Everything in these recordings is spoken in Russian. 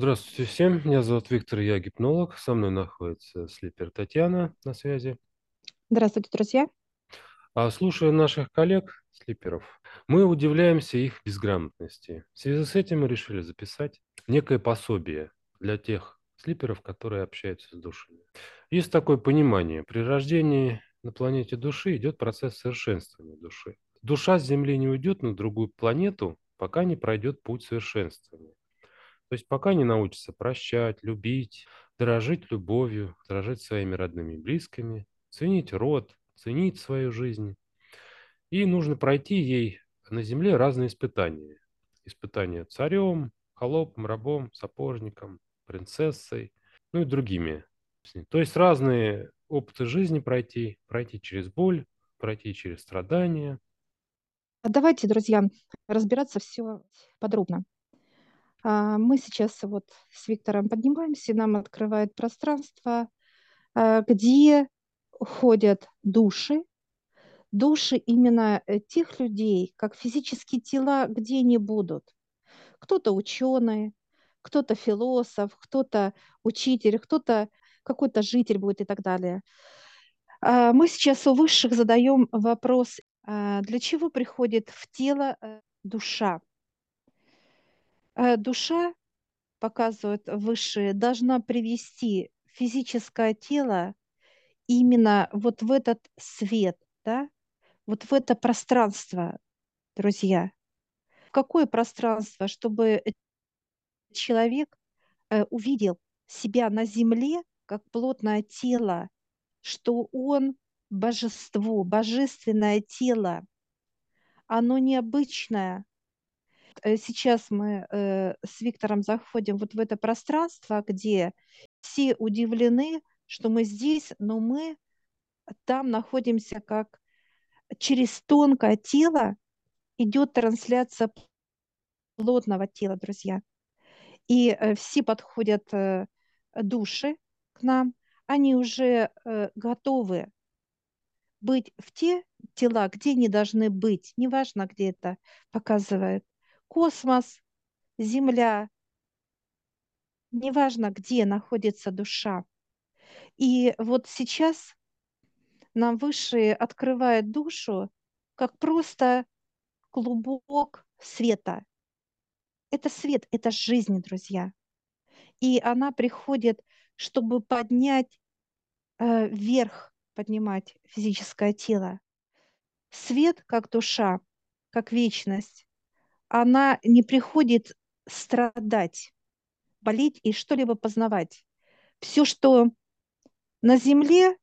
Здравствуйте всем, меня зовут Виктор, я гипнолог, со мной находится слипер Татьяна на связи. Здравствуйте, друзья. А слушая наших коллег, слиперов, мы удивляемся их безграмотности. В связи с этим мы решили записать некое пособие для тех слиперов, которые общаются с душами. Есть такое понимание, при рождении на планете души идет процесс совершенствования души. Душа с Земли не уйдет на другую планету, пока не пройдет путь совершенствования. То есть пока не научится прощать, любить, дорожить любовью, дорожить своими родными и близкими, ценить род, ценить свою жизнь. И нужно пройти ей на земле разные испытания. Испытания царем, холопом, рабом, сапожником, принцессой, ну и другими. То есть разные опыты жизни пройти, пройти через боль, пройти через страдания. А давайте, друзья, разбираться все подробно. А, мы сейчас вот с Виктором поднимаемся, нам открывает пространство, а, где ходят души, души именно э, тех людей, как физические тела, где они будут. Кто-то ученый, кто-то философ, кто-то учитель, кто-то какой-то житель будет и так далее. А, мы сейчас у высших задаем вопрос, для чего приходит в тело э, душа? Э, душа, показывают высшие, должна привести физическое тело именно вот в этот свет, да, вот в это пространство, друзья. В какое пространство, чтобы человек э, увидел себя на земле как плотное тело, что он божество, божественное тело, оно необычное, сейчас мы э, с Виктором заходим вот в это пространство, где все удивлены, что мы здесь, но мы там находимся как через тонкое тело идет трансляция плотного тела, друзья. И э, все подходят души к нам, они уже готовы быть в те тела, где они должны быть, неважно, где это показывает космос, Земля, неважно, где находится душа. И вот сейчас нам Высшие открывает душу как просто клубок света. Это свет, это жизнь, друзья. И она приходит, чтобы поднять э, вверх, поднимать физическое тело. Свет, как душа, как вечность, она не приходит страдать, болеть и что-либо познавать. Все, что на земле,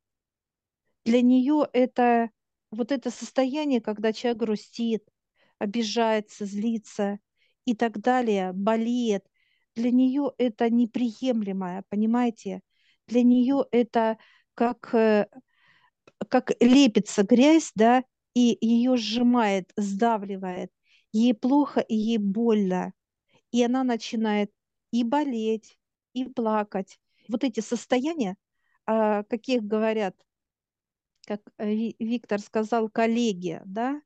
для нее это вот это состояние, когда человек грустит, обижается, злится и так далее, болеет, для нее это неприемлемое, понимаете? Для нее это как, э, как лепится грязь, да, и ее сжимает, сдавливает ей плохо и ей больно. И она начинает и болеть, и плакать. Вот эти состояния, о каких говорят, как Виктор сказал, коллеги, да,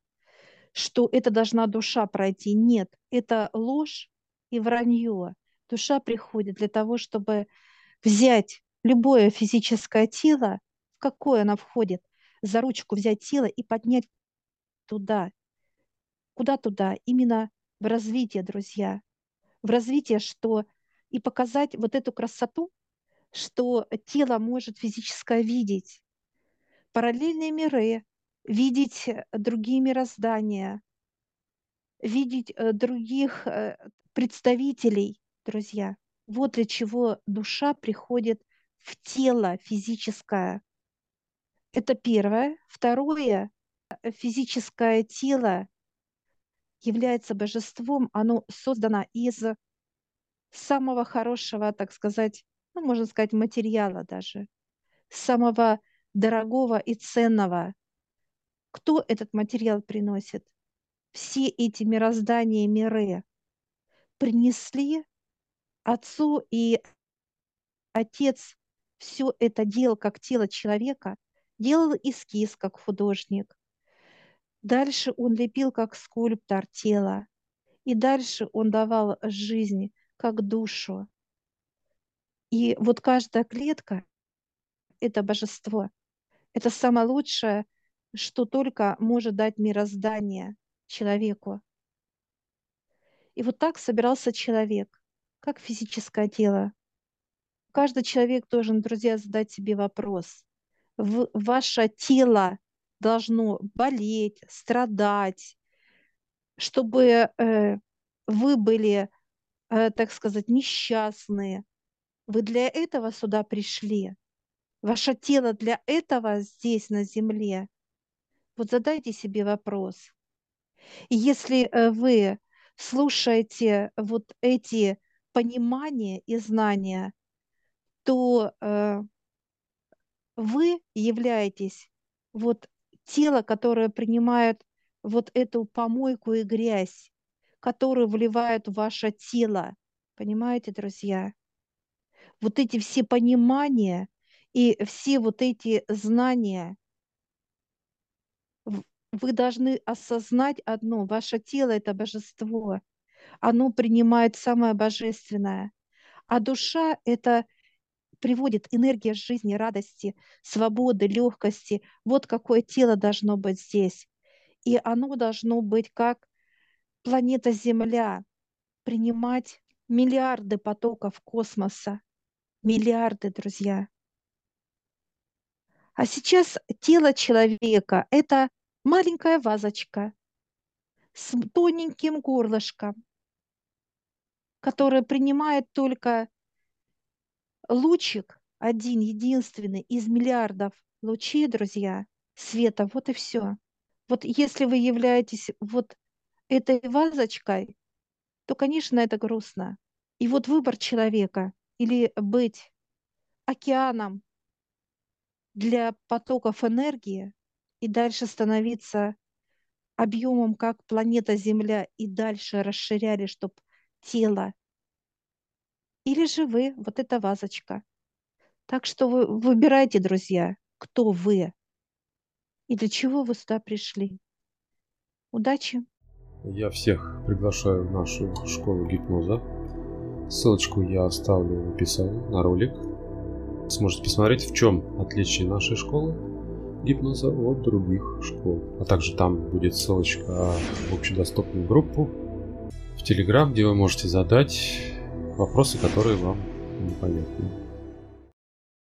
что это должна душа пройти. Нет, это ложь и вранье. Душа приходит для того, чтобы взять любое физическое тело, в какое она входит, за ручку взять тело и поднять туда, Куда туда? Именно в развитие, друзья. В развитие, что и показать вот эту красоту, что тело может физическое видеть. Параллельные миры, видеть э, другие мироздания, видеть э, других э, представителей, друзья. Вот для чего душа приходит в тело физическое. Это первое. Второе, физическое тело является божеством, оно создано из самого хорошего, так сказать, ну, можно сказать, материала даже, самого дорогого и ценного. Кто этот материал приносит? Все эти мироздания, миры принесли Отцу, и Отец все это делал как тело человека, делал эскиз как художник, Дальше он лепил как скульптор тело. И дальше он давал жизнь как душу. И вот каждая клетка – это божество. Это самое лучшее, что только может дать мироздание человеку. И вот так собирался человек, как физическое тело. Каждый человек должен, друзья, задать себе вопрос. В, ваше тело должно болеть, страдать, чтобы э, вы были, э, так сказать, несчастные. Вы для этого сюда пришли. Ваше тело для этого здесь, на земле. Вот задайте себе вопрос. И если э, вы слушаете вот эти понимания и знания, то вы являетесь вот тело, которое принимает вот эту помойку и грязь, которую вливают в ваше тело. Понимаете, друзья? Вот эти все понимания и все вот эти знания, вы должны осознать одно, ваше тело – это божество. Оно принимает самое божественное. А душа – это приводит энергия жизни, радости, свободы, легкости. Вот какое тело должно быть здесь. И оно должно быть как планета Земля, принимать миллиарды потоков космоса. Миллиарды, друзья. А сейчас тело человека – это маленькая вазочка с тоненьким горлышком, которая принимает только лучик, один единственный из миллиардов лучей, друзья, света, вот и все. Вот если вы являетесь вот этой вазочкой, то, конечно, это грустно. И вот выбор человека или быть океаном для потоков энергии и дальше становиться объемом, как планета Земля, и дальше расширяли, чтобы тело. Или же вы, вот эта вазочка. Так что вы выбирайте, друзья, кто вы и для чего вы сюда пришли. Удачи! Я всех приглашаю в нашу школу гипноза. Ссылочку я оставлю в описании на ролик. Сможете посмотреть, в чем отличие нашей школы гипноза от других школ. А также там будет ссылочка в общедоступную группу в Телеграм, где вы можете задать вопросы, которые вам непонятны.